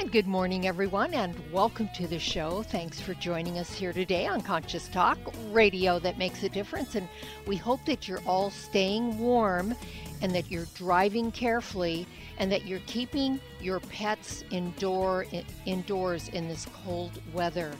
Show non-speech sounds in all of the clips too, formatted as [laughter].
And good morning, everyone, and welcome to the show. Thanks for joining us here today on Conscious Talk, radio that makes a difference. And we hope that you're all staying warm and that you're driving carefully and that you're keeping your pets indoor indoors in this cold weather.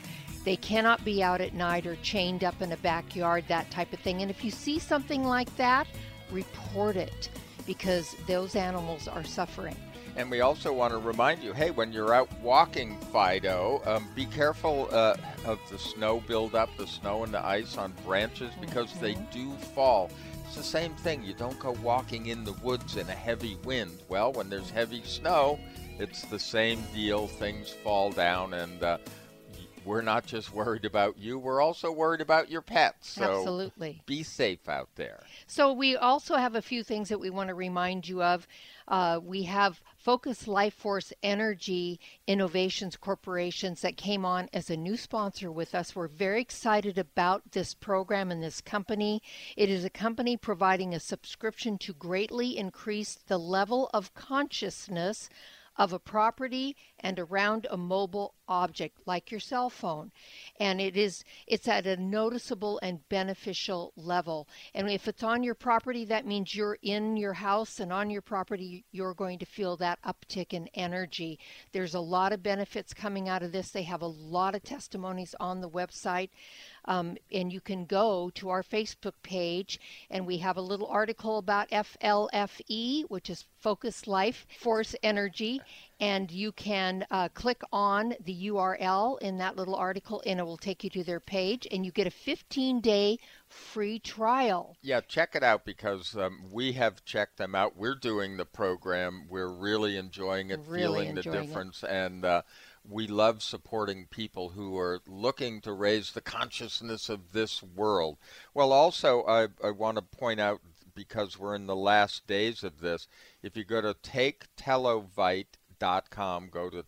They cannot be out at night or chained up in a backyard, that type of thing. And if you see something like that, report it because those animals are suffering. And we also want to remind you hey, when you're out walking, Fido, um, be careful uh, of the snow buildup, the snow and the ice on branches because mm-hmm. they do fall. It's the same thing. You don't go walking in the woods in a heavy wind. Well, when there's heavy snow, it's the same deal. Things fall down, and uh, we're not just worried about you, we're also worried about your pets. So Absolutely. Be safe out there. So, we also have a few things that we want to remind you of. Uh, we have Focus Life Force Energy Innovations Corporations that came on as a new sponsor with us. We're very excited about this program and this company. It is a company providing a subscription to greatly increase the level of consciousness of a property and around a mobile object like your cell phone. And it is it's at a noticeable and beneficial level. And if it's on your property that means you're in your house and on your property you're going to feel that uptick in energy. There's a lot of benefits coming out of this. They have a lot of testimonies on the website um, and you can go to our Facebook page, and we have a little article about FLFE, which is Focus Life Force Energy. And you can uh, click on the URL in that little article, and it will take you to their page, and you get a 15 day free trial. Yeah, check it out because um, we have checked them out. We're doing the program, we're really enjoying it, really feeling enjoying the difference. It. And uh, we love supporting people who are looking to raise the consciousness of this world. Well, also, I, I want to point out because we're in the last days of this, if you go to taketelovite.com, go to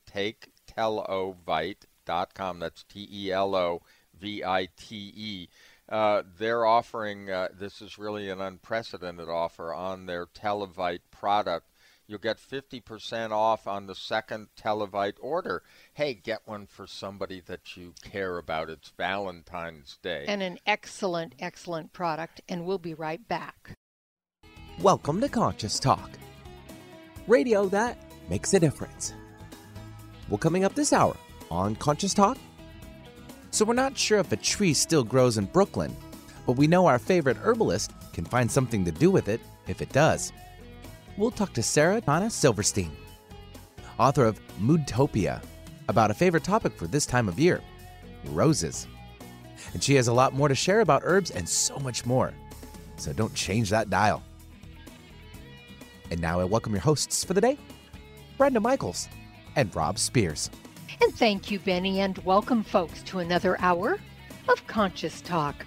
taketelovite.com, that's T E L O V I T E. Uh, they're offering, uh, this is really an unprecedented offer on their Telovite product You'll get 50% off on the second Telovite order. Hey, get one for somebody that you care about. It's Valentine's Day. And an excellent, excellent product. And we'll be right back. Welcome to Conscious Talk, radio that makes a difference. Well, coming up this hour on Conscious Talk. So, we're not sure if a tree still grows in Brooklyn, but we know our favorite herbalist can find something to do with it if it does we'll talk to Sara Chana Silverstein, author of Moodtopia, about a favorite topic for this time of year roses. And she has a lot more to share about herbs and so much more. So don't change that dial. And now I welcome your hosts for the day, Brenda Michaels and Rob Spears. And thank you, Benny, and welcome, folks, to another hour of Conscious Talk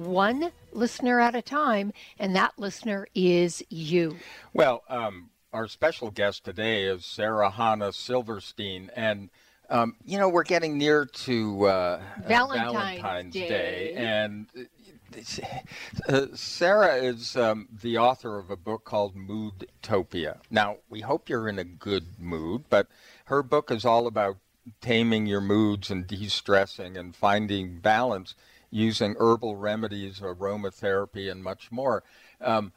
one listener at a time, and that listener is you. Well, um, our special guest today is Sara Chana Silverstein, and um, you know we're getting near to uh, Valentine's, Valentine's Day. Day. and. Uh, Sara is um, the author of a book called Moodtopia. Now, we hope you're in a good mood, but her book is all about taming your moods and de stressing and finding balance using herbal remedies, aromatherapy, and much more. Um,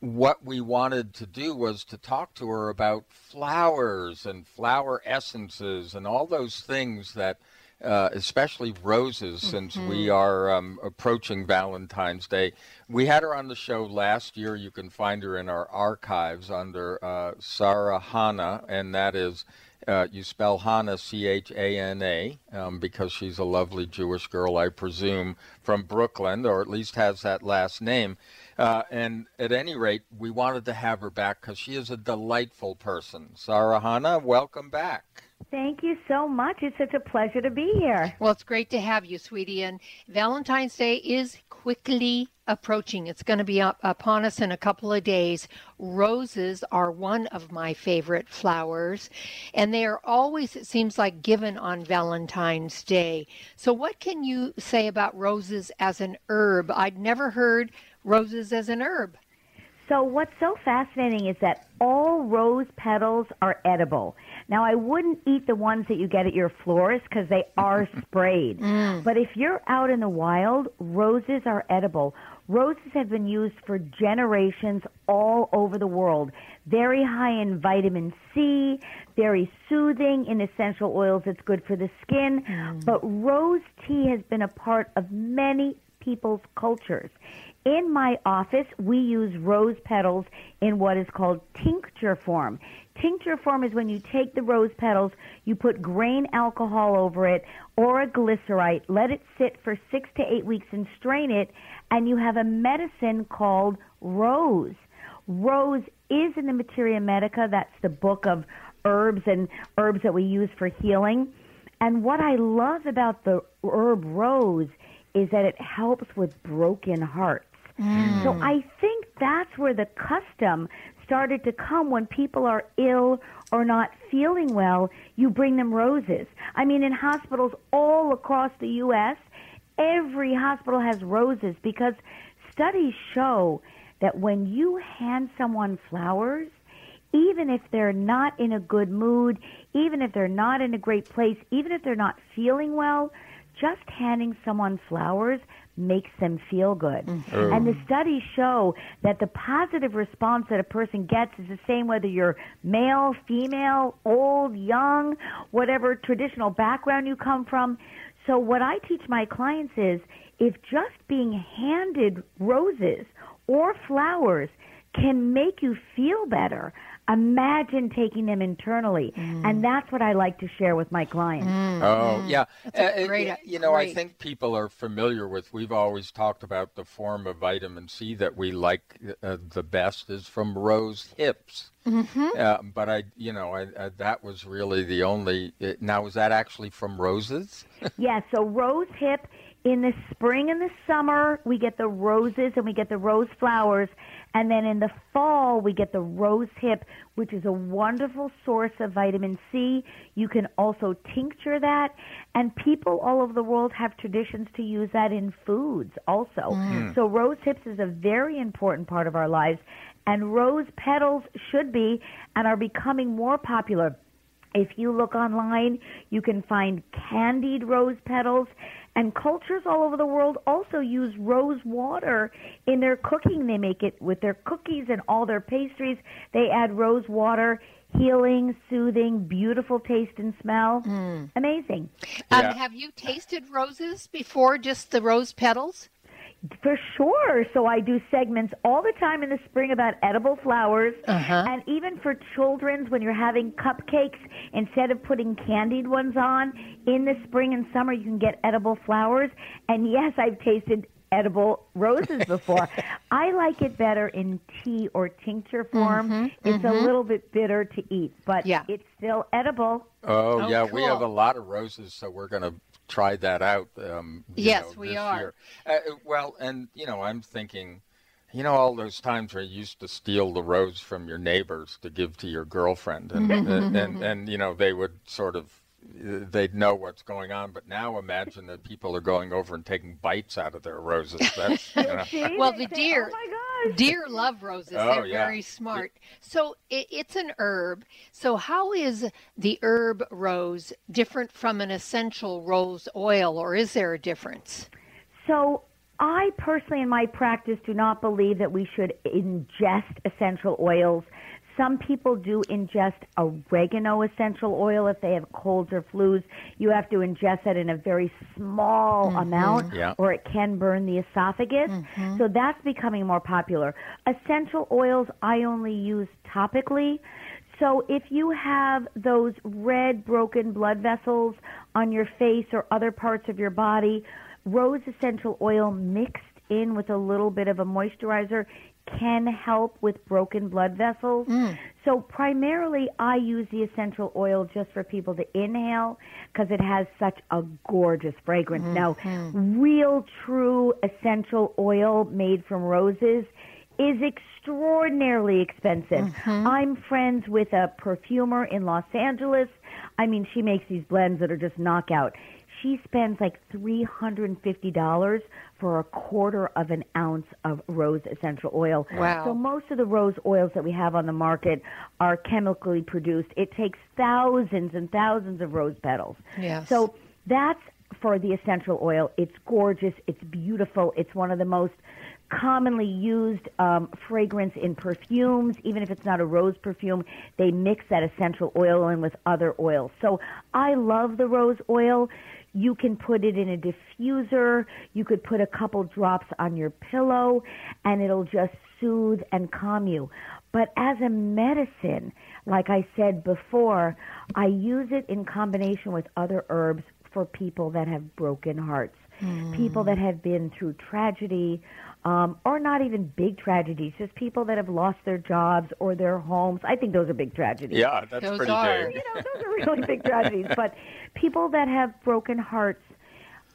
what we wanted to do was to talk to her about flowers and flower essences and all those things that uh, especially roses, since mm-hmm. we are um, approaching Valentine's Day. We had her on the show last year. You can find her in our archives under uh, Sara Chana, and that is. Uh, you spell Chana C H A N A um, because she's a lovely Jewish girl, I presume, from Brooklyn, or at least has that last name. Uh, and at any rate, we wanted to have her back because she is a delightful person. Sara Chana, welcome back. Thank you so much. It's such a pleasure to be here. Well, it's great to have you, sweetie. And Valentine's Day is quickly approaching. It's going to be up upon us in a couple of days. Roses are one of my favorite flowers, and they are always, it seems like, given on Valentine's Day. So, what can you say about roses as an herb? I'd never heard roses as an herb. So, what's so fascinating is that all rose petals are edible. Now, I wouldn't eat the ones that you get at your florist because they are [laughs] sprayed. Mm. But if you're out in the wild, roses are edible. Roses have been used for generations all over the world. Very high in vitamin C, very soothing in essential oils It's good for the skin. Mm. But rose tea has been a part of many people's cultures. In my office, we use rose petals in what is called tincture form. Tincture form is when you take the rose petals, you put grain alcohol over it or a glycerite, let it sit for six to eight weeks and strain it, and you have a medicine called rose. Rose is in the Materia Medica, that's the book of herbs and herbs that we use for healing. And what I love about the herb rose is that it helps with broken hearts. Mm. So I think that's where the custom started to come when people are ill or not feeling well, you bring them roses. I mean, in hospitals all across the U.S., every hospital has roses because studies show that when you hand someone flowers, even if they're not in a good mood, even if they're not in a great place, even if they're not feeling well, just handing someone flowers makes them feel good. Mm-hmm. And the studies show that the positive response that a person gets is the same whether you're male, female, old, young, whatever traditional background you come from. So what I teach my clients is if just being handed roses or flowers can make you feel better, imagine taking them internally mm. and that's what i like to share with my clients mm. oh mm. yeah uh, great, you know great. i think people are familiar with we've always talked about the form of vitamin c that we like uh, the best is from rose hips mm-hmm. uh, but i you know I, I, that was really the only uh, now is that actually from roses [laughs] yeah so rose hip in the spring and the summer we get the roses and we get the rose flowers and then in the fall, we get the rose hip, which is a wonderful source of vitamin C. You can also tincture that. And people all over the world have traditions to use that in foods also. Mm. So rose hips is a very important part of our lives. And rose petals should be and are becoming more popular. If you look online, you can find candied rose petals and cultures all over the world also use rose water in their cooking. They make it with their cookies and all their pastries. They add rose water healing, soothing, beautiful taste and smell. Mm. Amazing. Um, Have you tasted roses before, just the rose petals? For sure. So I do segments all the time in the spring about edible flowers. Uh-huh. And even for children's, when you're having cupcakes, instead of putting candied ones on, in the spring and summer, you can get edible flowers. And yes, I've tasted edible roses [laughs] before. I like it better in tea or tincture form. Mm-hmm, it's mm-hmm. a little bit bitter to eat, but yeah. it's still edible. Oh, oh yeah, cool. we have a lot of roses, so we're going to tried that out. Um, yes, know, we are. Uh, well, and you know, I'm thinking, you know, all those times where you used to steal the rose from your neighbors to give to your girlfriend, and and, and, and you know, they would sort of they'd know what's going on. But now imagine that people are going over and taking bites out of their roses. That's, [laughs] you know. well, the deer. Oh Deer love roses. Oh, They're yeah. very smart. So it, it's an herb. So how is the herb rose different from an essential rose oil, or is there a difference? So I personally, in my practice, do not believe that we should ingest essential oils. Some people do ingest oregano essential oil if they have colds or flus. You have to ingest that in a very small Mm-hmm. amount Yeah. or it can burn the esophagus. So that's becoming more popular. Essential oils I only use topically. So if you have those red broken blood vessels on your face or other parts of your body, rose essential oil mixed in with a little bit of a moisturizer can help with broken blood vessels. Mm. So primarily I use the essential oil just for people to inhale because it has such a gorgeous fragrance. Now, mm-hmm. real true essential oil made from roses is extraordinarily expensive. Mm-hmm. I'm friends with a perfumer in Los Angeles. I mean, she makes these blends that are just knockout. She spends like $350 for a quarter of an ounce of rose essential oil. Wow. So most of the rose oils that we have on the market are chemically produced. It takes thousands and thousands of rose petals. Yes. So that's for the essential oil. It's gorgeous. It's beautiful. It's one of the most commonly used um, fragrance in perfumes. Even if it's not a rose perfume, they mix that essential oil in with other oils. So I love the rose oil. You can put it in a diffuser. You could put a couple drops on your pillow, and it'll just soothe and calm you. But as a medicine, like I said before, I use it in combination with other herbs for people that have broken hearts, hmm. people that have been through tragedy, um, or not even big tragedies, just people that have lost their jobs or their homes. I think those are big tragedies Yeah, that's Those pretty are. big. you know, those are really big tragedies. But people that have broken hearts,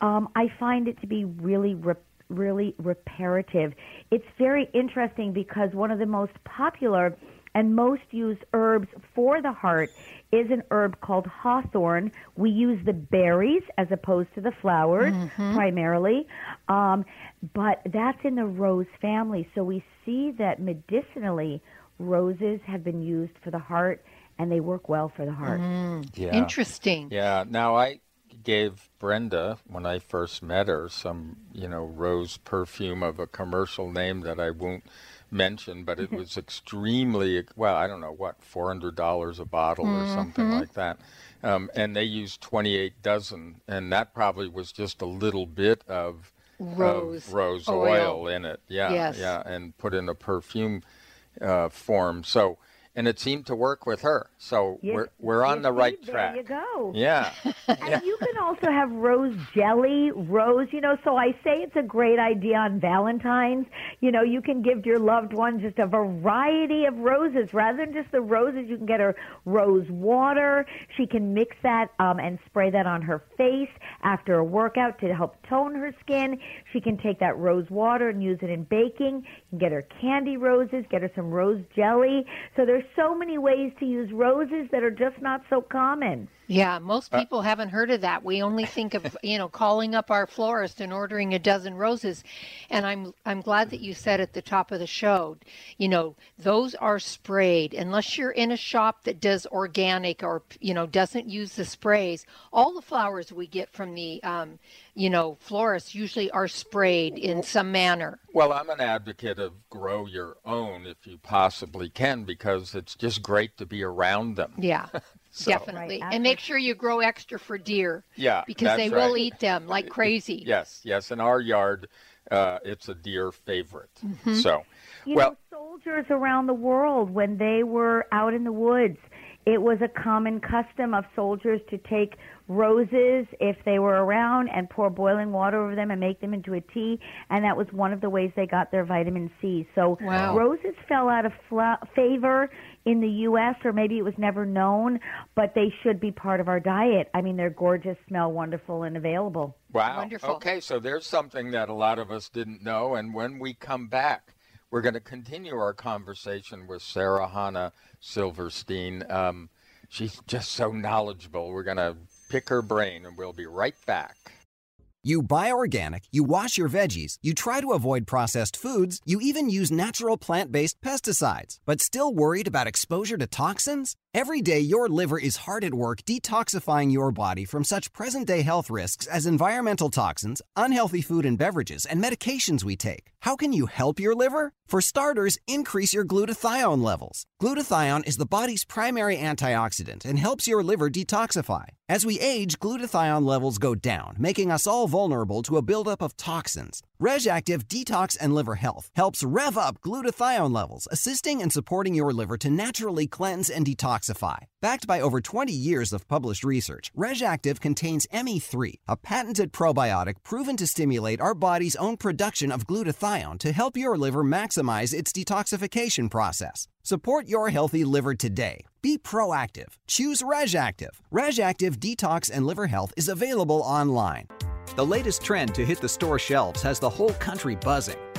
um, I find it to be really, re- really reparative. It's very interesting because one of the most popular and most used herbs for the heart is an herb called hawthorn. We use the berries as opposed to the flowers primarily, um, but that's in the rose family. So we see that medicinally, roses have been used for the heart and they work well for the heart. Yeah. Interesting. Yeah. Now I gave Brenda when I first met her some, you know, rose perfume of a commercial name that I won't mention, but it was extremely well. I don't know what four hundred dollars a bottle or something like that. Um, and they used twenty eight dozen, and that probably was just a little bit of Rose of rose oil. oil. in it. Yeah, Yes. yeah, and put in a perfume uh, form. So, and it seemed to work with her. So You- we're we're on you the see, right there track. you go. Yeah. [laughs] And you can also have rose jelly, rose, you know, so I say it's a great idea on Valentine's. You know, you can give your loved one just a variety of roses rather than just the roses. You can get her rose water. She can mix that um, and spray that on her face after a workout to help tone her skin. She can take that rose water and use it in baking. You can get her candy roses, get her some rose jelly. So there's so many ways to use roses that are just not so common. Yeah, most people haven't heard of that. We only think of, you know, calling up our florist and ordering a dozen roses. And I'm I'm glad that you said at the top of the show, you know, those are sprayed. Unless you're in a shop that does organic or, you know, doesn't use the sprays, all the flowers we get from the um, you know, florists usually are sprayed in some manner. Well, I'm an advocate of grow your own if you possibly can because it's just great to be around them. Yeah. [laughs] So- Definitely. Right, and make sure you grow extra for deer. Yeah, Because that's they will right. eat them like crazy. Yes, yes. In our yard, uh, it's a deer favorite. Mm-hmm. So, You well, know, soldiers around the world, when they were out in the woods, it was a common custom of soldiers to take roses if they were around and pour boiling water over them and make them into a tea. And that was one of the ways they got their vitamin C. So Wow. roses fell out of fla- favor in the U.S., or maybe it was never known, but they should be part of our diet. I mean, they're gorgeous, smell wonderful, and available. wow. Wonderful. Okay, so there's something that a lot of us didn't know. And when we come back, we're going to continue our conversation with Sara Chana Silverstein. Um, she's just so knowledgeable. We're going to pick her brain, and we'll be right back. You buy organic, you wash your veggies, you try to avoid processed foods, you even use natural plant based pesticides, but still worried about exposure to toxins? Every day, your liver is hard at work detoxifying your body from such present day health risks as environmental toxins, unhealthy food and beverages, and medications we take. How can you help your liver? For starters, increase your glutathione levels. Glutathione is the body's primary antioxidant and helps your liver detoxify. As we age, glutathione levels go down, making us all vulnerable to a buildup of toxins. RegActive Detox and Liver Health helps rev up glutathione levels, assisting and supporting your liver to naturally cleanse and detoxify. Backed by over 20 years of published research, RegActive contains ME3, a patented probiotic proven to stimulate our body's own production of glutathione to help your liver maximize its detoxification process. Support your healthy liver today. Be proactive. Choose RegActive. RegActive Detox and Liver Health is available online. The latest trend to hit the store shelves has the whole country buzzing.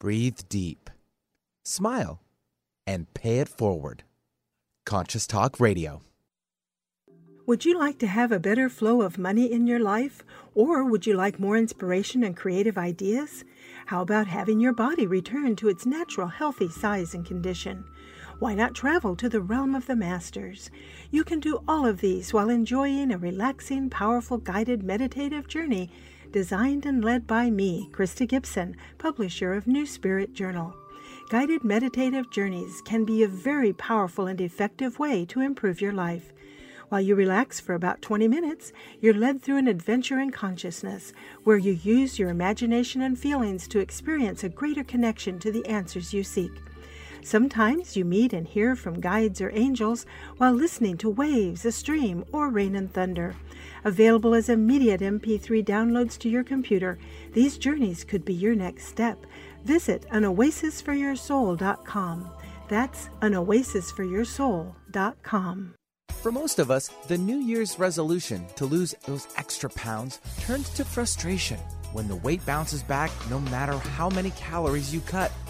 Breathe deep, smile, and pay it forward. Conscious Talk Radio. Would you like to have a better flow of money in your life? Or would you like more inspiration and creative ideas? How about having your body return to its natural healthy size and condition? Why not travel to the realm of the masters? You can do all of these while enjoying a relaxing, powerful, guided meditative journey designed and led by me, Krista Gibson, publisher of New Spirit Journal. Guided meditative journeys can be a very powerful and effective way to improve your life. While you relax for about 20 minutes, you're led through an adventure in consciousness where you use your imagination and feelings to experience a greater connection to the answers you seek. Sometimes you meet and hear from guides or angels while listening to waves, a stream, or rain and thunder. Available as immediate MP3 downloads to your computer, these journeys could be your next step. Visit anoasisforyoursoul.com. That's anoasisforyoursoul.com. For most of us, the New Year's resolution to lose those extra pounds turns to frustration when the weight bounces back no matter how many calories you cut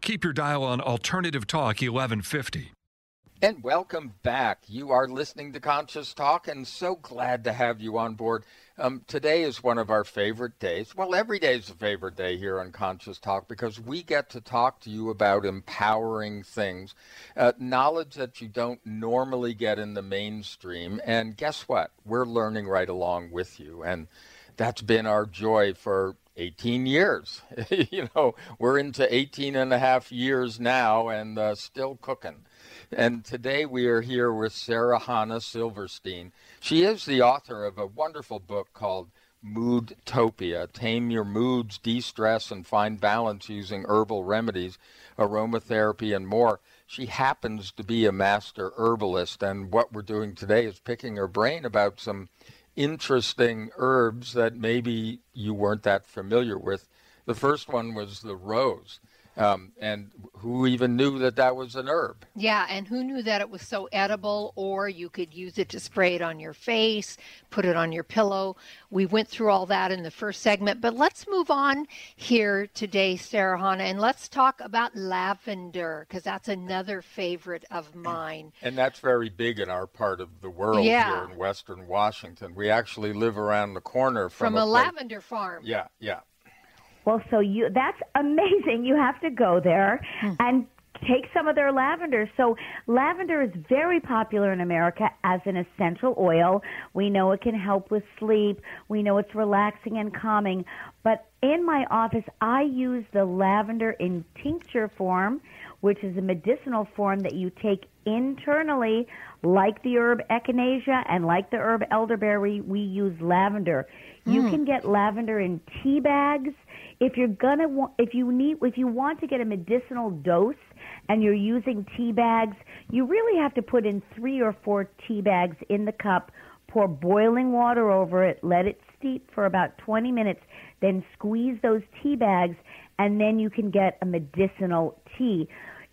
Keep your dial on Alternative Talk 1150. And welcome back. You are listening to Conscious Talk, and so glad to have you on board. Um, today is one of our favorite days. Well, every day is a favorite day here on Conscious Talk because we get to talk to you about empowering things, uh, knowledge that you don't normally get in the mainstream. And guess what? We're learning right along with you. And that's been our joy for 18 years. [laughs] you know, we're into 18 and a half years now and uh, still cooking. And today we are here with Sara Chana Silverstein. She is the author of a wonderful book called Moodtopia Tame Your Moods, De Stress, and Find Balance Using Herbal Remedies, Aromatherapy, and more. She happens to be a master herbalist, and what we're doing today is picking her brain about some interesting herbs that maybe you weren't that familiar with. The first one was the rose. Um, and who even knew that that was an herb? Yeah, and who knew that it was so edible, or you could use it to spray it on your face, put it on your pillow. We went through all that in the first segment, but let's move on here today, Sara Chana, and let's talk about lavender, because that's another favorite of [clears throat] mine. And that's very big in our part of the world Yeah. here in Western Washington. We actually live around the corner from, From a place- lavender farm. Yeah, yeah. Well, so you that's [laughs] amazing. You have to go there hmm. and take some of their lavender. So lavender is very popular in America as an essential oil. We know it can help with sleep. We know it's relaxing and calming. But in my office, I use the lavender in tincture form, which is a medicinal form that you take internally, like the herb echinacea and like the herb elderberry. We use lavender. You hmm. can get lavender in tea bags if you're gonna want if you need if you want to get a medicinal dose and you're using tea bags you really have to put in three or four tea bags in the cup pour boiling water over it let it steep for about 20 minutes then squeeze those tea bags and then you can get a medicinal tea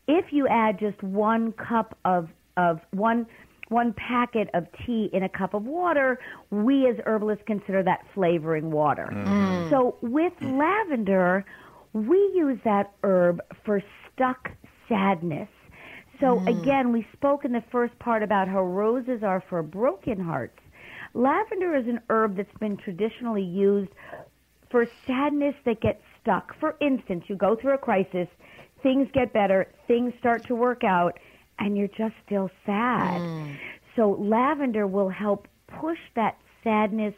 if you add just one cup of of one one packet of tea in a cup of water, we as herbalists consider that flavoring water. Mm-hmm. So with lavender, we use that herb for stuck sadness. So mm. again, we spoke in the first part about how roses are for broken hearts. Lavender is an herb that's been traditionally used for sadness that gets stuck. For instance, you go through a crisis, things get better, things start to work out, and you're just still sad. Mm. So lavender will help push that sadness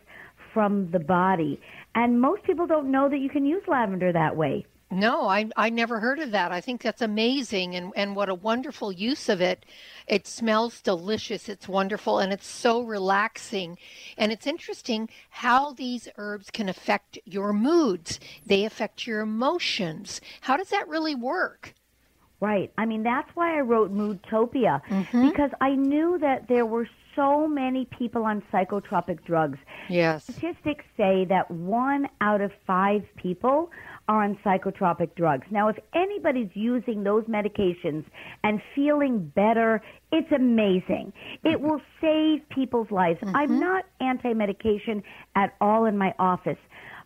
from the body. And most people don't know that you can use lavender that way. No, I I never heard of that. I think that's amazing and and what a wonderful use of it. It smells delicious. It's wonderful and it's so relaxing. And it's interesting how these herbs can affect your moods. They affect your emotions. How does that really work? Right. I mean, that's why I wrote Moodtopia mm-hmm. because I knew that there were so many people on psychotropic drugs. Yes. Statistics say that one out of five people are on psychotropic drugs. Now, if anybody's using those medications and feeling better, it's amazing. It mm-hmm. will save people's lives. I'm mm-hmm. not anti medication at all in my office.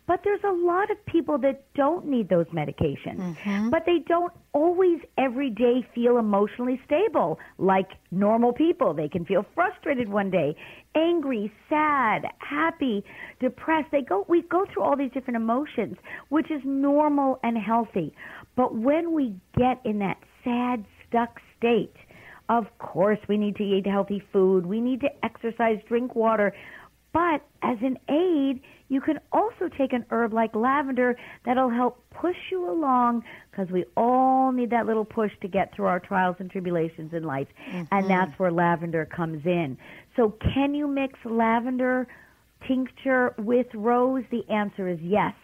But there's a lot of people that don't need those medications. Mm-hmm. But they don't always every day feel emotionally stable like normal people. They can feel frustrated one day, angry, sad, happy, depressed. They go we go through all these different emotions, which is normal and healthy. But when we get in that sad, stuck state, of course we need to eat healthy food, we need to exercise, drink water. But as an aid, you can also take an herb like lavender that'll help push you along because we all need that little push to get through our trials and tribulations in life. And mm-hmm. that's where lavender comes in. So, can you mix lavender tincture with rose? The answer is yes.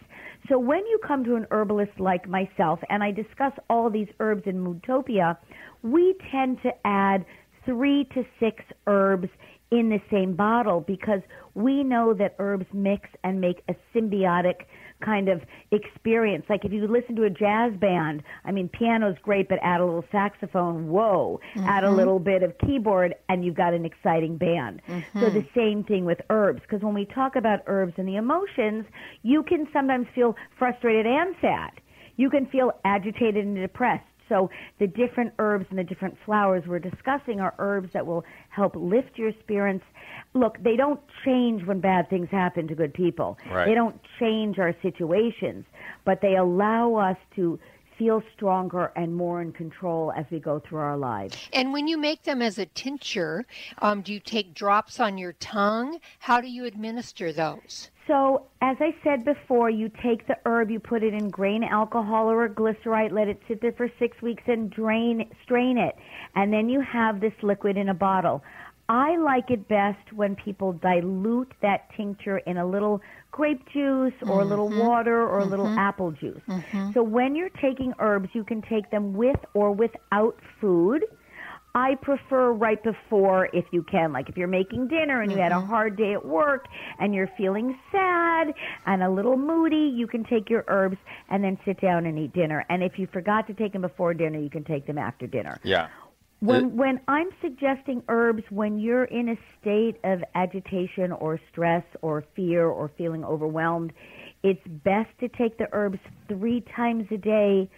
So when you come to an herbalist like myself, and I discuss all these herbs in Moodtopia, we tend to add three to six herbs in the same bottle because we know that herbs mix and make a symbiotic kind of experience. Like if you listen to a jazz band, I mean, piano's great, but add a little saxophone, whoa, add a mm-hmm. little bit of keyboard, and you've got an exciting band. So the mm-hmm. same thing with herbs, because when we talk about herbs and the emotions, you can sometimes feel frustrated and sad. You can feel agitated and depressed. So the different herbs and the different flowers we're discussing are herbs that will help lift your spirits. Look, they don't change when bad things happen to good people. Right. They don't change our situations, but they allow us to feel stronger and more in control as we go through our lives. And when you make them as a tincture, um, do you take drops on your tongue? How do you administer those? So, as I said before, you take the herb, you put it in grain alcohol or a glycerite, let it sit there for six weeks, and drain, strain it, and then you have this liquid in a bottle. I like it best when people dilute that tincture in a little grape juice or a little mm-hmm. water or a little mm-hmm. apple juice. Mm-hmm. So when you're taking herbs, you can take them with or without food. I prefer right before if you can. Like if you're making dinner and you had a hard day at work and you're feeling sad and a little moody, you can take your herbs and then sit down and eat dinner. And if you forgot to take them before dinner, you can take them after dinner. Yeah. When when I'm suggesting herbs when you're in a state of agitation or stress or fear or feeling overwhelmed, it's best to take the herbs 3 times a day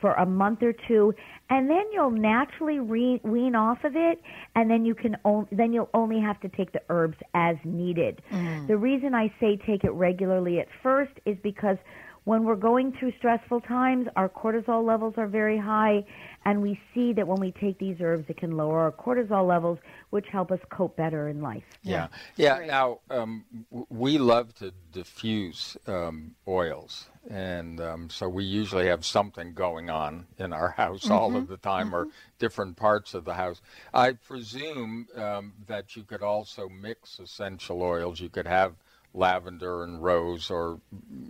for a month or two and then you'll naturally re- wean off of it and then you can on- then you'll only have to take the herbs as needed. Mm. The reason I say take it regularly at first is because when we're going through stressful times, our cortisol levels are very high, and we see that when we take these herbs, it can lower our cortisol levels, which help us cope better in life. Yeah, yeah. Great. Now um, we love to diffuse um, oils, and um, so we usually have something going on in our house all of the time, or different parts of the house. I presume um, that you could also mix essential oils. You could have lavender and rose, or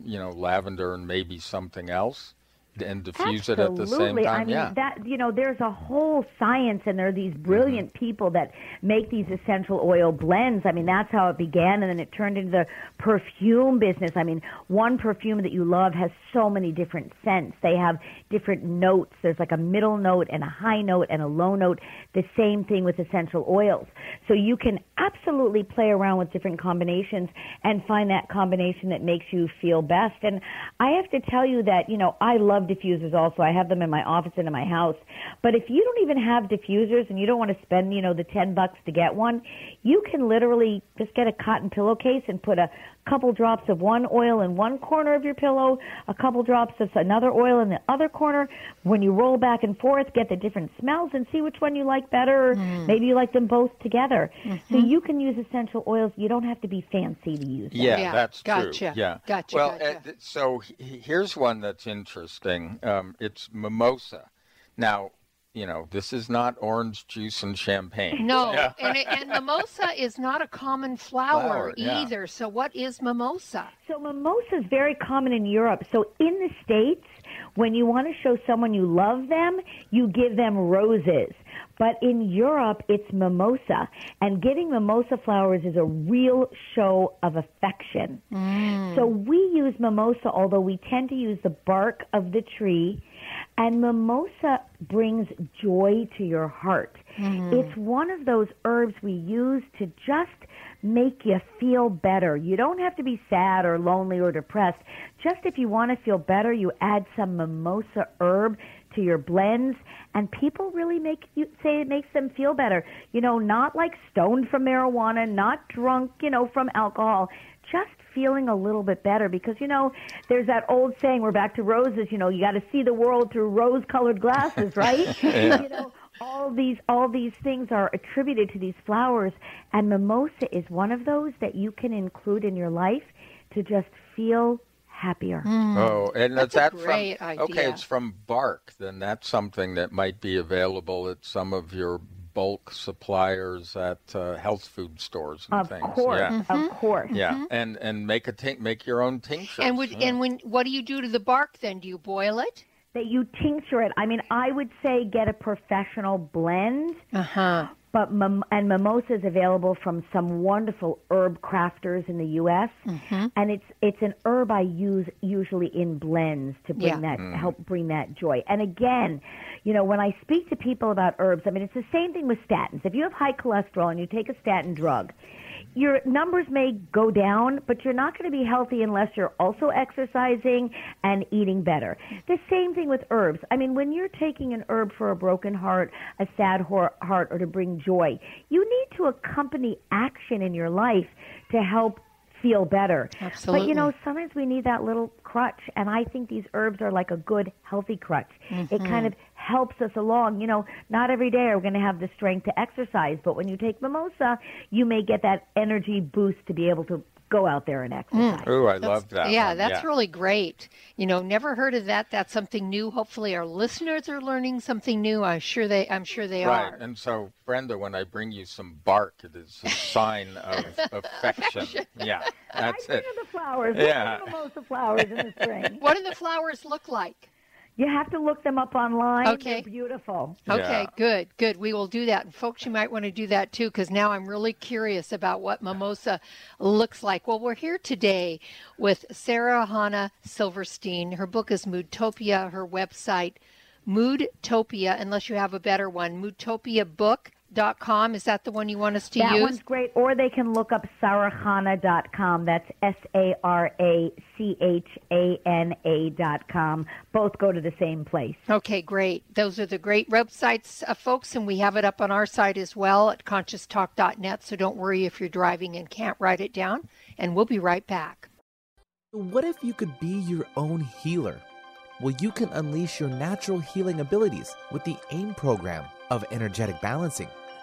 you know, lavender and maybe something else, and diffuse it at the same Absolutely. time. I mean, yeah. that you know, there's a whole science, and there are these mm-hmm. brilliant people that make these essential oil blends. I mean, that's how it began, and then it turned into the perfume business. I mean, one perfume that you love has so many different scents. They have different notes. There's like a middle note and a high note and a low note. The same thing with essential oils. So you can absolutely play around with different combinations and find that combination that makes you feel best. And I have to tell you that, you know, I love diffusers also. I have them in my office and in my house. But if you don't even have diffusers and you don't want to spend, you know, the 10 bucks to get one, you can literally just get a cotton pillowcase and put a couple drops of one oil in one corner of your pillow, a couple drops of another oil in the other corner. When you roll back and forth, get the different smells and see which one you like better. Or Maybe you like them both together. So you can use essential oils. You don't have to be fancy to use them. Yeah, Yeah, that's gotcha, true. Yeah, gotcha, Well, gotcha. uh, so here's one that's interesting. Um, it's mimosa. Now, you know, this is not orange juice and champagne. No, Yeah. [laughs] and, it, and mimosa is not a common flower, Flower, yeah. either. So, what is mimosa? So mimosa is very common in Europe. So in the States, when you want to show someone you love them, you give them roses. But in Europe, it's mimosa. And getting mimosa flowers is a real show of affection. Mm. So we use mimosa, although we tend to use the bark of the tree. And mimosa brings joy to your heart. Mm-hmm. It's one of those herbs we use to just make you feel better. You don't have to be sad or lonely or depressed. Just if you want to feel better, you add some mimosa herb to your blends and people really make you say it makes them feel better. You know, not like stoned from marijuana, not drunk, you know, from alcohol, just feeling a little bit better because you know, there's that old saying we're back to roses, you know, you got to see the world through rose-colored glasses, right? [laughs] You know, all these all these things are attributed to these flowers and mimosa is one of those that you can include in your life to just feel happier. Mm. Oh, and That's is a that great from? idea. Okay, it's from bark. Then that's something that might be available at some of your bulk suppliers at uh, health food stores and Of things. course, Yeah. of course. Yeah, and and make a tink, make your own tincture. And would and when what do you do to the bark then? Do you boil it? That you tincture it. I mean, I would say get a professional blend. Uh huh. But mim- and mimosa is available from some wonderful herb crafters in the U.S. Mm-hmm. And it's it's an herb I use usually in blends to bring Yeah. that mm. help bring that joy. And again, you know, when I speak to people about herbs, I mean it's the same thing with statins. If you have high cholesterol and you take a statin drug, your numbers may go down, but you're not going to be healthy unless you're also exercising and eating better. The same thing with herbs. I mean, when you're taking an herb for a broken heart, a sad heart, or to bring joy, you need to accompany action in your life to help feel better. But you know, sometimes we need that little crutch, and I think these herbs are like a good, healthy crutch. It kind mm-hmm. of helps us along. You know, not every day are we going to have the strength to exercise, but when you take mimosa, you may get that energy boost to be able to go out there and exercise. Mm. Ooh, I love that. Yeah, one. that's really great. You know, never heard of that. That's something new. Hopefully, our listeners are learning something new. I'm sure they. I'm sure they Right, are. and so Brenda, when I bring you some bark, it is a sign of [laughs] affection. Yeah, that's I it. think of the flowers. Yeah. Look at the mimosa flowers in the [laughs] spring. What do the flowers look like? You have to look them up online. Okay. They're beautiful. Okay, Yeah. good, good. We will do that. And folks, you might want to do that too, because now I'm really curious about what mimosa looks like. Well, we're here today with Sara Chana Silverstein. Her book is Moodtopia, her website, Moodtopia, unless you have a better one, moodtopiabook.com. Dot com is that the one you want us to that use? one's great. Or they can look up sarachana.com. That's S A R A C H A N A dot com. Both go to the same place. Okay, great. Those are the great websites, uh, folks, and we have it up on our site as well at conscioustalk.net. So don't worry if you're driving and can't write it down. And we'll be right back. What if you could be your own healer? Well, you can unleash your natural healing abilities with the AIM program of energetic balancing.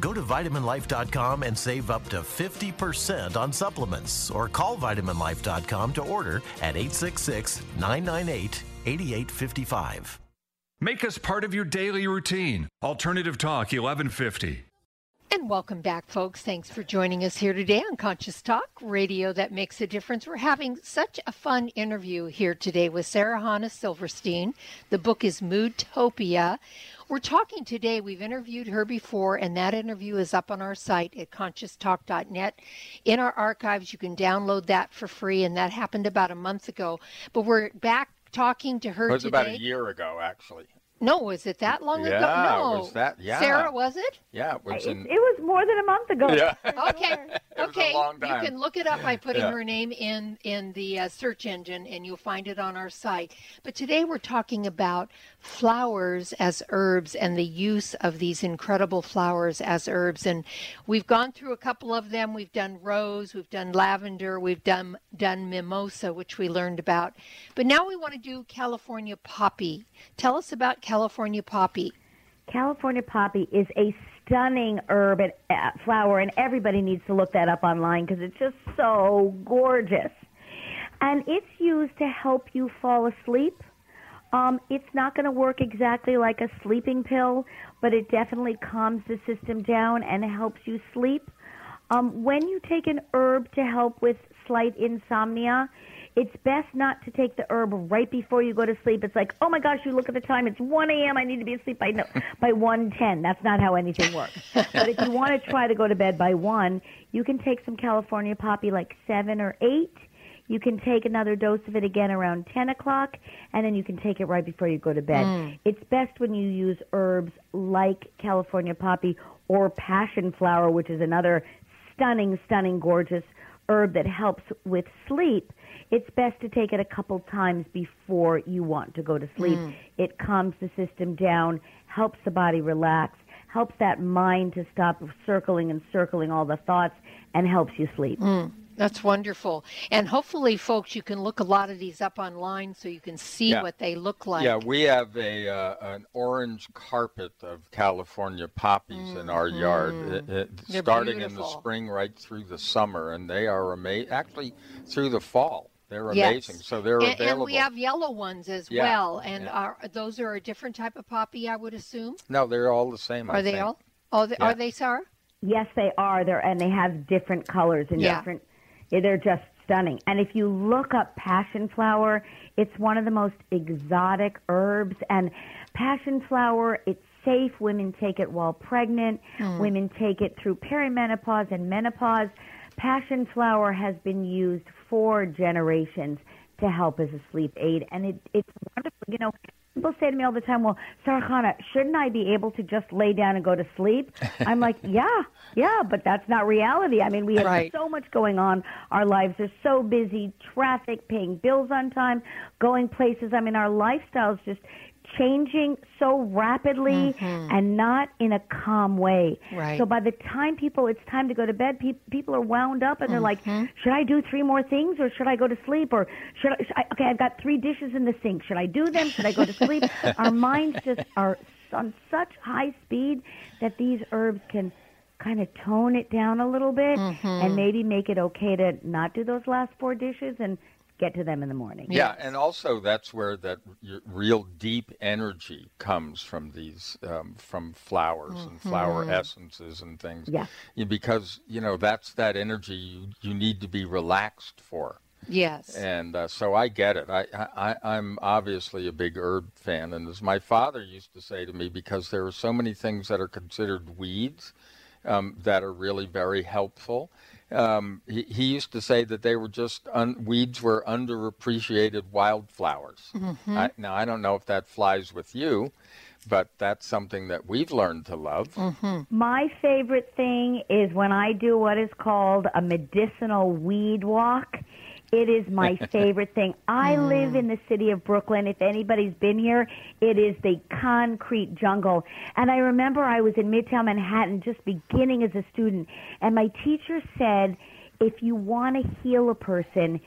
Go to vitaminlife.com and save up to 50% on supplements or call vitaminlife.com to order at 866 998 8855. Make us part of your daily routine. Alternative Talk 1150. And welcome back, folks. Thanks for joining us here today on Conscious Talk, radio that makes a difference. We're having such a fun interview here today with Sara Chana Silverstein. The book is Moodtopia. We're talking today, we've interviewed her before, and that interview is up on our site at conscioustalk.net. In our archives, you can download that for free, and that happened about a month ago. But we're back talking to her It was today. about a year ago, actually. No, was it that long ago? No. was that- yeah. Sara, was it? Yeah, it was It, it was more than a month ago. Yeah. Okay. [laughs] was a okay. long You can look it up by putting Yeah. her name in in the uh, search engine, and you'll find it on our site. But today we're talking about flowers as herbs and the use of these incredible flowers as herbs. And we've gone through a couple of them. We've done rose, we've done lavender, we've done done mimosa, which we learned about. But now we want to do California poppy. Tell us about California poppy. California poppy is a stunning herb and uh, flower, and everybody needs to look that up online because it's just so gorgeous. And it's used to help you fall asleep. Um, it's not going to work exactly like a sleeping pill, but it definitely calms the system down and helps you sleep. Um, when you take an herb to help with slight insomnia, it's best not to take the herb right before you go to sleep. It's like, oh my gosh, you look at the time, it's 1 a.m. I need to be asleep by no, by 1:10. That's not how anything works. but if you want to try to go to bed by one, you can take some California poppy like seven or eight. You can take another dose of it again around 10 o'clock, and then you can take it right before you go to bed. Mm. It's best when you use herbs like California poppy or passion flower, which is another stunning, stunning, gorgeous herb that helps with sleep. It's best to take it a couple times before you want to go to sleep. Mm. It calms the system down, helps the body relax, helps that mind to stop circling and circling all the thoughts, and helps you sleep. Mm, that's wonderful. And hopefully, folks, you can look a lot of these up online so you can see Yeah. what they look like. Yeah, we have a uh, an orange carpet of California poppies in our yard, Mhm. it- it- They're starting in the spring right through the summer, and they are amazing. Actually, through the fall, they're Yes. amazing. So they're and, available. and we have yellow ones as Yeah, well. And yeah. are those are a different type of poppy, I would assume. no, they're all the same. I Are they think. all? Oh, they, Yeah. are they, Sara? Yes, they are. They're and they have different colors and Yeah. different. They're just stunning. And if you look up passion flower, it's one of the most exotic herbs. And passion flower, it's safe. Women take it while pregnant. Mm. Women take it through perimenopause and menopause. Passion flower has been used for generations to help as a sleep aid, and it, it's wonderful. You know, people say to me all the time, "Well, Sara Chana, shouldn't I be able to just lay down and go to sleep?" I'm like, [laughs] "Yeah, yeah, but that's not reality. I mean, we have Right. so much going on. Our lives are so busy, traffic, paying bills on time, going places. I mean, our lifestyles just changing so rapidly mm-hmm. and not in a calm way. Right. So by the time people, it's time to go to bed, pe- people are wound up and they're like, mm-hmm. should I do three more things or should I go to sleep or should I, should I, okay, I've got three dishes in the sink. Should I do them? Should I go to sleep? [laughs] Our minds just are on such high speed that these herbs can kind of tone it down a little bit mm-hmm. and maybe make it okay to not do those last four dishes and get to them in the morning. Yeah, and also that's where that real deep energy comes from these, um, from flowers and flower Mhm. essences and things. Yeah. Yeah, because you know that's that energy you, you need to be relaxed for. Yes. And uh, so I get it. I, I, I'm obviously a big herb fan. And as my father used to say to me, because there are so many things that are considered weeds um, that are really very helpful, um, he, he used to say that they were just, un- weeds were underappreciated wildflowers. Mhm. I, now, I don't know if that flies with you, but that's something that we've learned to love. My favorite thing is when I do what is called a medicinal weed walk. It is my [laughs] favorite thing. I live in the city of Brooklyn. If anybody's been here, it is the concrete jungle. And I remember I was in Midtown Manhattan just beginning as a student, and my teacher said, if you want to heal a person,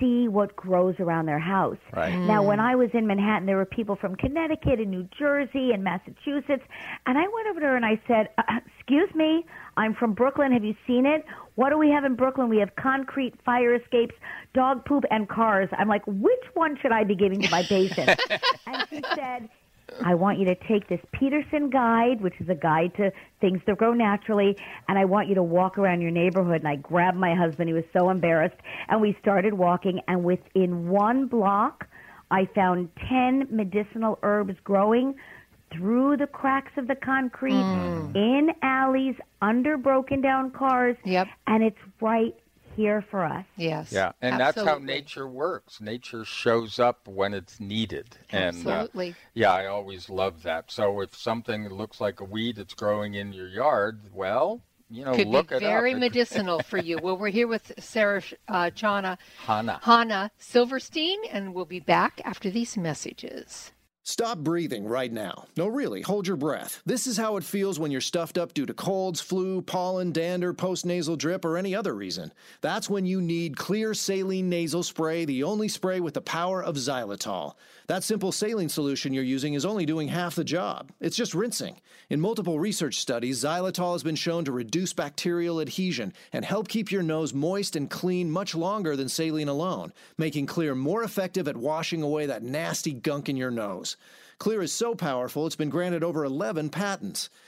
see what grows around their house. Right. Now, when I was in Manhattan, there were people from Connecticut and New Jersey and Massachusetts. And I went over to her and I said, uh, Excuse me, I'm from Brooklyn. Have you seen it? What do we have in Brooklyn? We have concrete, fire escapes, dog poop, and cars. I'm like, Which one should I be giving to my patient? [laughs] and she said, I want you to take this Peterson guide, which is a guide to things that grow naturally, and I want you to walk around your neighborhood. And I grabbed my husband, he was so embarrassed, and we started walking, and within one block, I found 10 medicinal herbs growing through the cracks of the concrete, Mm. in alleys, under broken down cars. Yep. And it's right here for us. Yes. Yeah, and that's how nature works. Nature shows up when it's needed. And uh, Absolutely. yeah, I always love that. So if something looks like a weed that's growing in your yard, well, you know, Could look be it very up. It- medicinal for you. Well, we're here with Sara uh, Chana Hana. Hana Silverstein, and we'll be back after these messages. Stop breathing right now. No, really, hold your breath. This is how it feels when you're stuffed up due to colds, flu, pollen, dander, postnasal drip, or any other reason. That's when you need Xlear Saline Nasal Spray, the only spray with the power of xylitol. That simple saline solution you're using is only doing half the job. It's just rinsing. In multiple research studies, xylitol has been shown to reduce bacterial adhesion and help keep your nose moist and clean much longer than saline alone, making Xlear more effective at washing away that nasty gunk in your nose. Xlear is so powerful, it's been granted over 11 patents.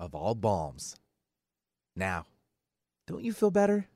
of all balms. Now, don't you feel better?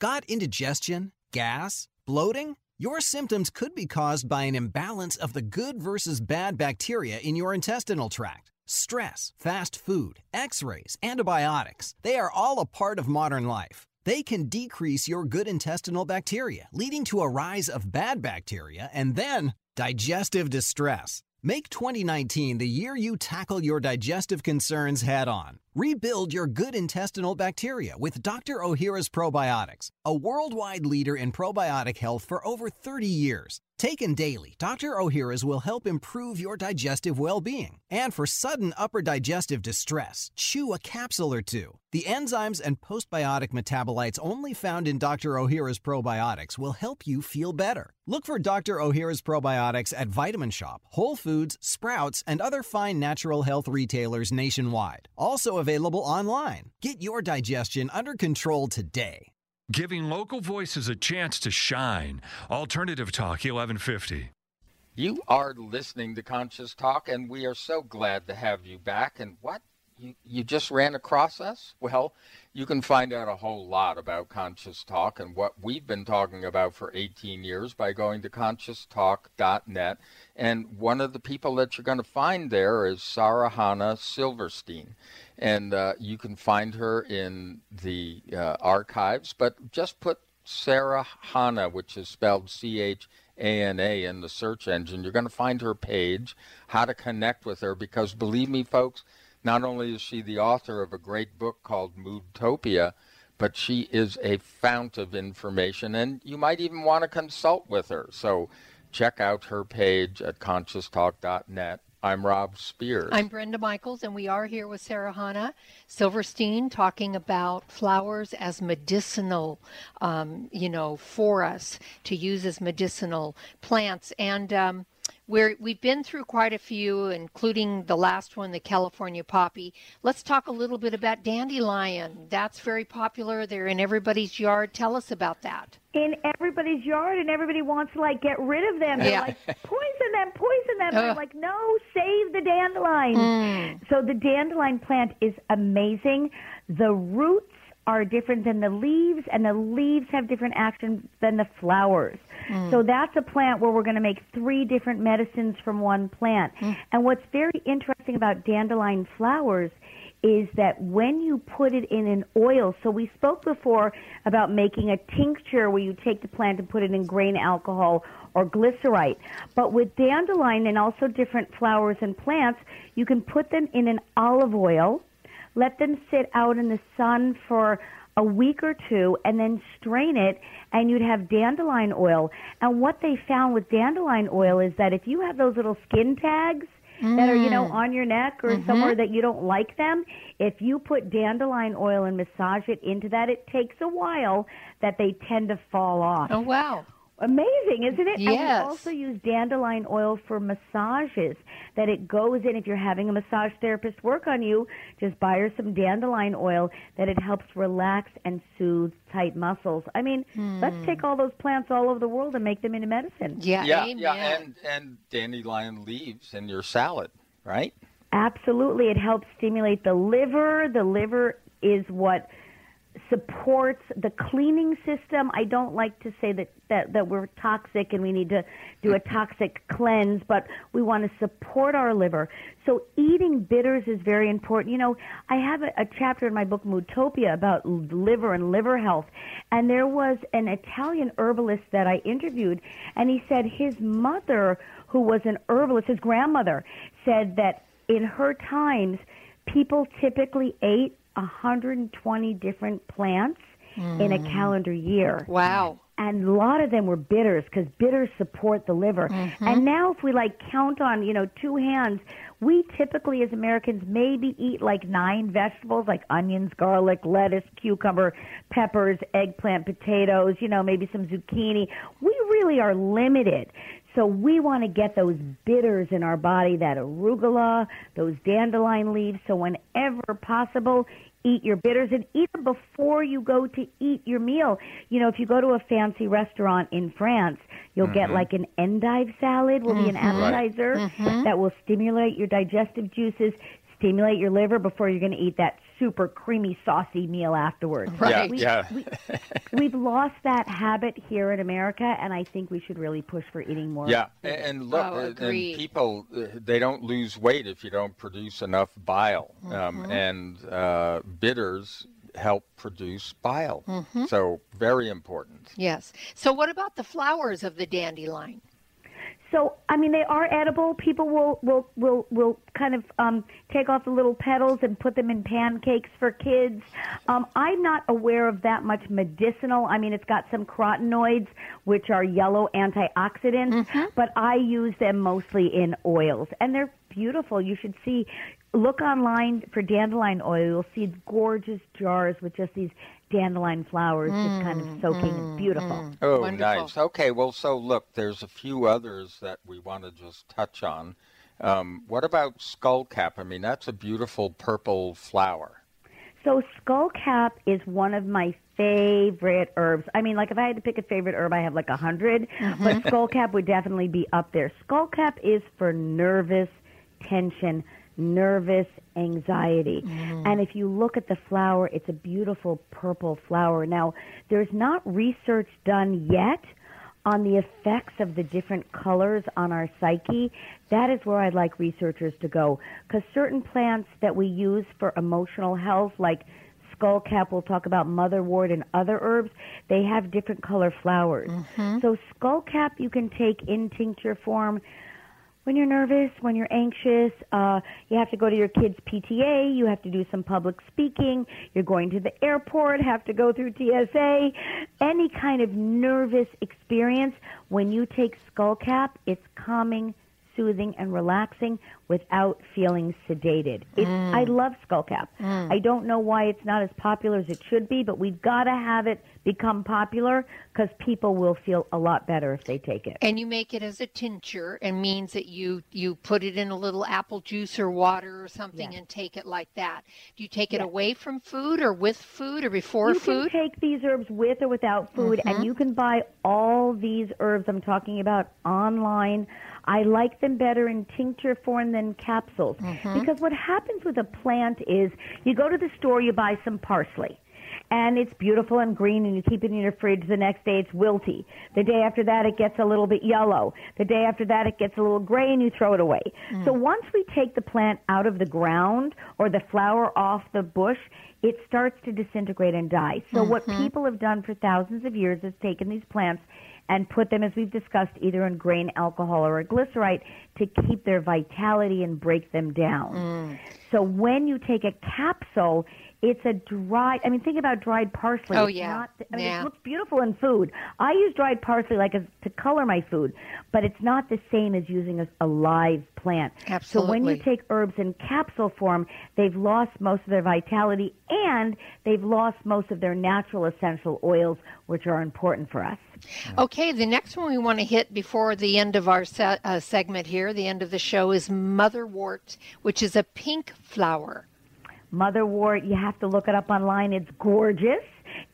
Got indigestion, gas, bloating? Your symptoms could be caused by an imbalance of the good versus bad bacteria in your intestinal tract. Stress, fast food, x rays, antibiotics, they are all a part of modern life. They can decrease your good intestinal bacteria, leading to a rise of bad bacteria and then digestive distress. Make 2019 the year you tackle your digestive concerns head on. Rebuild your good intestinal bacteria with Dr. Ohhira's Probiotics, a worldwide leader in probiotic health for over 30 years. Taken daily, Dr. Ohhira's will help improve your digestive well being. And for sudden upper digestive distress, chew a capsule or two. The enzymes and postbiotic metabolites only found in Dr. Ohhira's probiotics will help you feel better. Look for Dr. Ohhira's probiotics at Vitamin Shoppe, Whole Foods, Sprouts, and other fine natural health retailers nationwide. Also available online. Get your digestion under control today. Giving local voices a chance to shine. Alternative Talk 1150. You are listening to Conscious Talk, and we are so glad to have you back. And what? You, you just ran across us? Well, you can find out a whole lot about Conscious Talk and what we've been talking about for 18 years by going to conscioustalk.net. And one of the people that you're going to find there is Sara Chana Silverstein. And uh, you can find her in the uh, archives, but just put Sara Chana, which is spelled C H A N A, in the search engine. You're going to find her page, how to connect with her, because believe me, folks, not only is she the author of a great book called Moodtopia, but she is a fount of information, and you might even want to consult with her. So check out her page at conscioustalk.net. I'm Rob Spears. I'm Brenda Michaels, and we are here with Sara Chana Silverstein talking about flowers as medicinal, um, you know, for us to use as medicinal plants. And um, we're, we've been through quite a few, including the last one, the California poppy. Let's talk a little bit about dandelion. That's very popular. They're in everybody's yard. Tell us about that. In everybody's yard, and everybody wants to like get rid of them. They're Yeah. like, poison them, poison them. Ugh. like, no, save the dandelion. Mm. So the dandelion plant is amazing. The roots are different than the leaves, and the leaves have different action than the flowers. Mm. So that's a plant where we're going to make three different medicines from one plant. Mm. And what's very interesting about dandelion flowers is that when you put it in an oil, so we spoke before about making a tincture where you take the plant and put it in grain alcohol or glycerite. But with dandelion and also different flowers and plants, you can put them in an olive oil, let them sit out in the sun for a week or two, and then strain it, and you'd have dandelion oil. And what they found with dandelion oil is that if you have those little skin tags, that are, you know, Mm. on your neck or Mhm. somewhere that you don't like them, if you put dandelion oil and massage it into that, it takes a while that they tend to fall off. Oh wow. Amazing, isn't it? And we also use dandelion oil for massages. That it goes in if you're having a massage therapist work on you, just buy her some dandelion oil that it helps relax and soothe tight muscles. I mean, let's Hmm. take all those plants all over the world and make them into medicine. Yeah, yeah, amen. yeah, and and dandelion leaves in your salad, right? Absolutely. It helps stimulate the liver. The liver is what supports the cleaning system. I don't like to say that, that, that we're toxic and we need to do a toxic cleanse, but we want to support our liver. So eating bitters is very important. You know, I have a, a chapter in my book Moodtopia about liver and liver health, and there was an Italian herbalist that I interviewed, and he said his mother, who was an herbalist, his grandmother, said that in her times, people typically ate 120 different plants in a mm. calendar year. Wow. And a lot of them were bitters because bitters support the liver. Mm-hmm. And now, if we like count on, you know, two hands, we typically as Americans maybe eat like nine vegetables like onions, garlic, lettuce, cucumber, peppers, eggplant, potatoes, you know, maybe some zucchini. We really are limited. So we want to get those bitters in our body, that arugula, those dandelion leaves. So whenever possible, eat your bitters and even before you go to eat your meal. You know, if you go to a fancy restaurant in France, you'll get Mhm. like an endive salad will be an Mhm. Right. appetizer Mhm. that will stimulate your digestive juices, stimulate your liver before you're going to eat that super creamy saucy meal afterwards. Right. We, Yeah, we, [laughs] we've lost that habit here in America and I think we should really push for eating more. Yeah, and, and look, Oh, uh, and people uh, they don't lose weight if you don't produce enough bile, um, Mhm. and uh, bitters help produce bile. Mhm. So very important. Yes. So what about the flowers of the dandelion? So I mean, they are edible. People will will will will kind of um, take off the little petals and put them in pancakes for kids. Um, I'm not aware of that much medicinal. I mean, it's got some carotenoids, which are yellow antioxidants, but I use them mostly in oils, and they're beautiful. You should see. Look online for dandelion oil. You'll see gorgeous jars with just these dandelion flowers just kind of mm, soaking. It's mm, beautiful. Mm. Oh, Wonderful. nice. Okay, well, so look, there's a few others that we want to just touch on. Um, what about skullcap? I mean, that's a beautiful purple flower. So skullcap is one of my favorite herbs. I mean, like if I had to pick a favorite herb, I have like a 100 mm-hmm. but [laughs] skullcap would definitely be up there. Skullcap is for nervous tension, nervous anxiety. Mm-hmm. And if you look at the flower, it's a beautiful purple flower. Now, there's not research done yet on the effects of the different colors on our psyche, that is where I'd like researchers to go. Because certain plants that we use for emotional health, like skullcap, we'll talk about motherwort and other herbs, they have different color flowers. Mm-hmm. So skullcap you can take in tincture form when you're nervous, when you're anxious, uh, you have to go to your kid's PTA, you have to do some public speaking, you're going to the airport, have to go through TSA, any kind of nervous experience, when you take skullcap, it's calming, soothing, and relaxing without feeling sedated. It, Mm. I love skullcap. Mm. I don't know why it's not as popular as it should be, but we've got to have it become popular because people will feel a lot better if they take it. And you make it as a tincture and means that you you put it in a little apple juice or water or something and take it like that. Do you take it away from food or with food or before you food? can take these herbs with or without food, Mhm. and you can buy all these herbs I'm talking about online. I like them better in tincture form than capsules Mhm. because what happens with a plant is you go to the store, you buy some parsley. And it's beautiful and green, and you keep it in your fridge. The next day, it's wilty. The day after that, it gets a little bit yellow. The day after that, it gets a little gray, and you throw it away. So once we take the plant out of the ground or the flower off the bush, it starts to disintegrate and die. So what Mhm. people have done for thousands of years is taken these plants and put them, as we've discussed, either in grain alcohol or a glycerite to keep their vitality and break them down. Mm. So when you take a capsule, it's a dried. I mean, think about dried parsley. Oh, yeah. Not, I mean, Yeah. it looks beautiful in food. I use dried parsley like as, to color my food, but it's not the same as using a, a live plant. Absolutely. So when you take herbs in capsule form, they've lost most of their vitality and they've lost most of their natural essential oils, which are important for us. Okay, the next one we want to hit before the end of our se- uh, segment here, the end of the show, is motherwort, which is a pink flower. Motherwort, you have to look it up online. It's gorgeous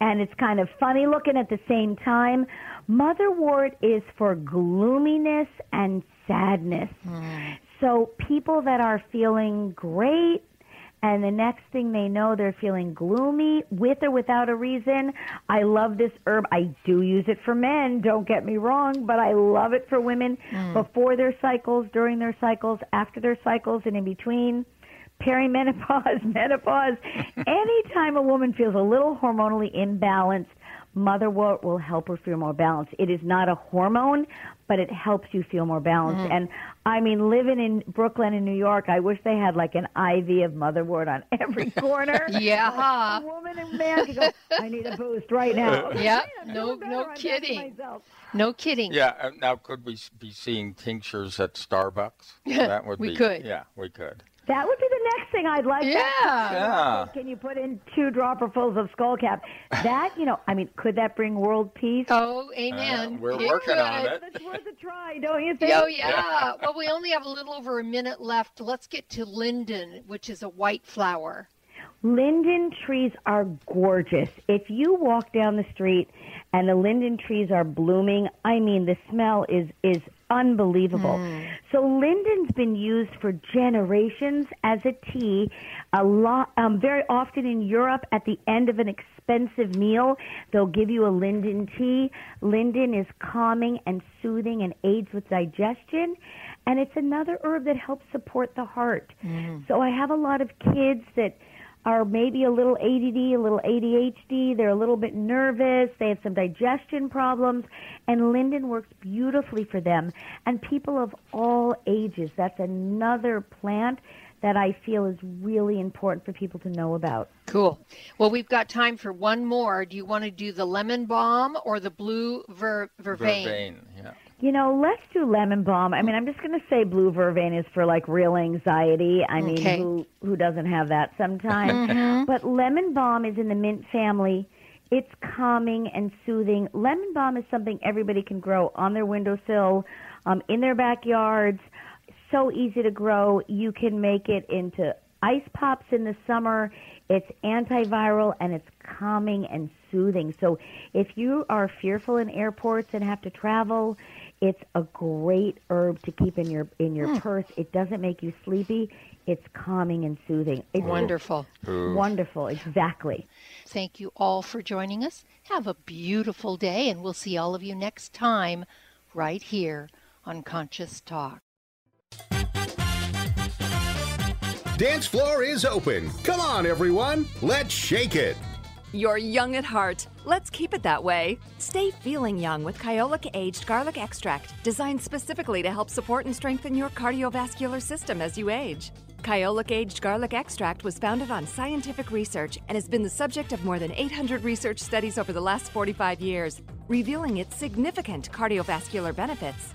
and it's kind of funny looking at the same time. Motherwort is for gloominess and sadness. Hmm. So people that are feeling great and the next thing they know they're feeling gloomy with or without a reason. I love this herb. I do use it for men, don't get me wrong, but I love it for women hmm. before their cycles, during their cycles, after their cycles and in between perimenopause, [laughs] menopause, anytime a woman feels a little hormonally imbalanced, motherwort will help her feel more balanced. It is not a hormone, but it helps you feel more balanced. And I mean, living in Brooklyn and New York, I wish they had like an IV of motherwort on every [laughs] corner. Yeah. Like, a woman and man could go, I need a boost right now. Yeah, [laughs] I'm no, no I'm back to kidding. No kidding. Yeah. uh, Now, could we be seeing tinctures at Starbucks? Yeah, that would We be. could. Yeah, we could. That would be the next thing I'd like. Yeah. Yeah. Can you put in two dropperfuls of skullcap? That, you know, I mean, could that bring world peace? Oh, amen. Uh, we're It working on it. It's worth a try, don't you think? Oh, yeah. well, we only have a little over a minute left. Let's get to linden, which is a white flower. Linden trees are gorgeous. If you walk down the street and the linden trees are blooming, I mean, the smell is is unbelievable. So linden's been used for generations as a tea. A lot, um, very often in Europe, at the end of an expensive meal, they'll give you a linden tea. Linden is calming and soothing and aids with digestion, and it's another herb that helps support the heart. So I have a lot of kids that are maybe a little ADD, a little ADHD, they're a little bit nervous, they have some digestion problems, and linden works beautifully for them. And people of all ages, that's another plant that I feel is really important for people to know about. Cool. Well, we've got time for one more. Do you want to do the lemon balm or the blue ver- vervain? Vervain. Yeah. You know, let's do lemon balm. I mean, I'm just going to say blue vervain is for like real anxiety. I mean, Okay. who who doesn't have that sometimes? But lemon balm is in the mint family. It's calming and soothing. Lemon balm is something everybody can grow on their windowsill, um, in their backyards. So easy to grow. You can make it into ice pops in the summer. It's antiviral and it's calming and soothing. So if you are fearful in airports and have to travel, it's a great herb to keep in your in your hmm. purse. It doesn't make you sleepy. It's calming and soothing. It's Wonderful. wonderful. Exactly. Thank you all for joining us. Have a beautiful day, and we'll see all of you next time right here on Conscious Talk. Dance floor is open. Come on, everyone. Let's shake it. You're young at heart. Let's keep it that way. Stay feeling young with Kyolic Aged Garlic Extract, designed specifically to help support and strengthen your cardiovascular system as you age. Kyolic Aged Garlic Extract was founded on scientific research and has been the subject of more than 800 research studies over the last 45 years, revealing its significant cardiovascular benefits.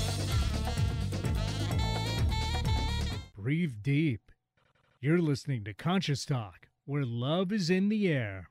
Breathe deep. You're listening to Conscious Talk, where love is in the air.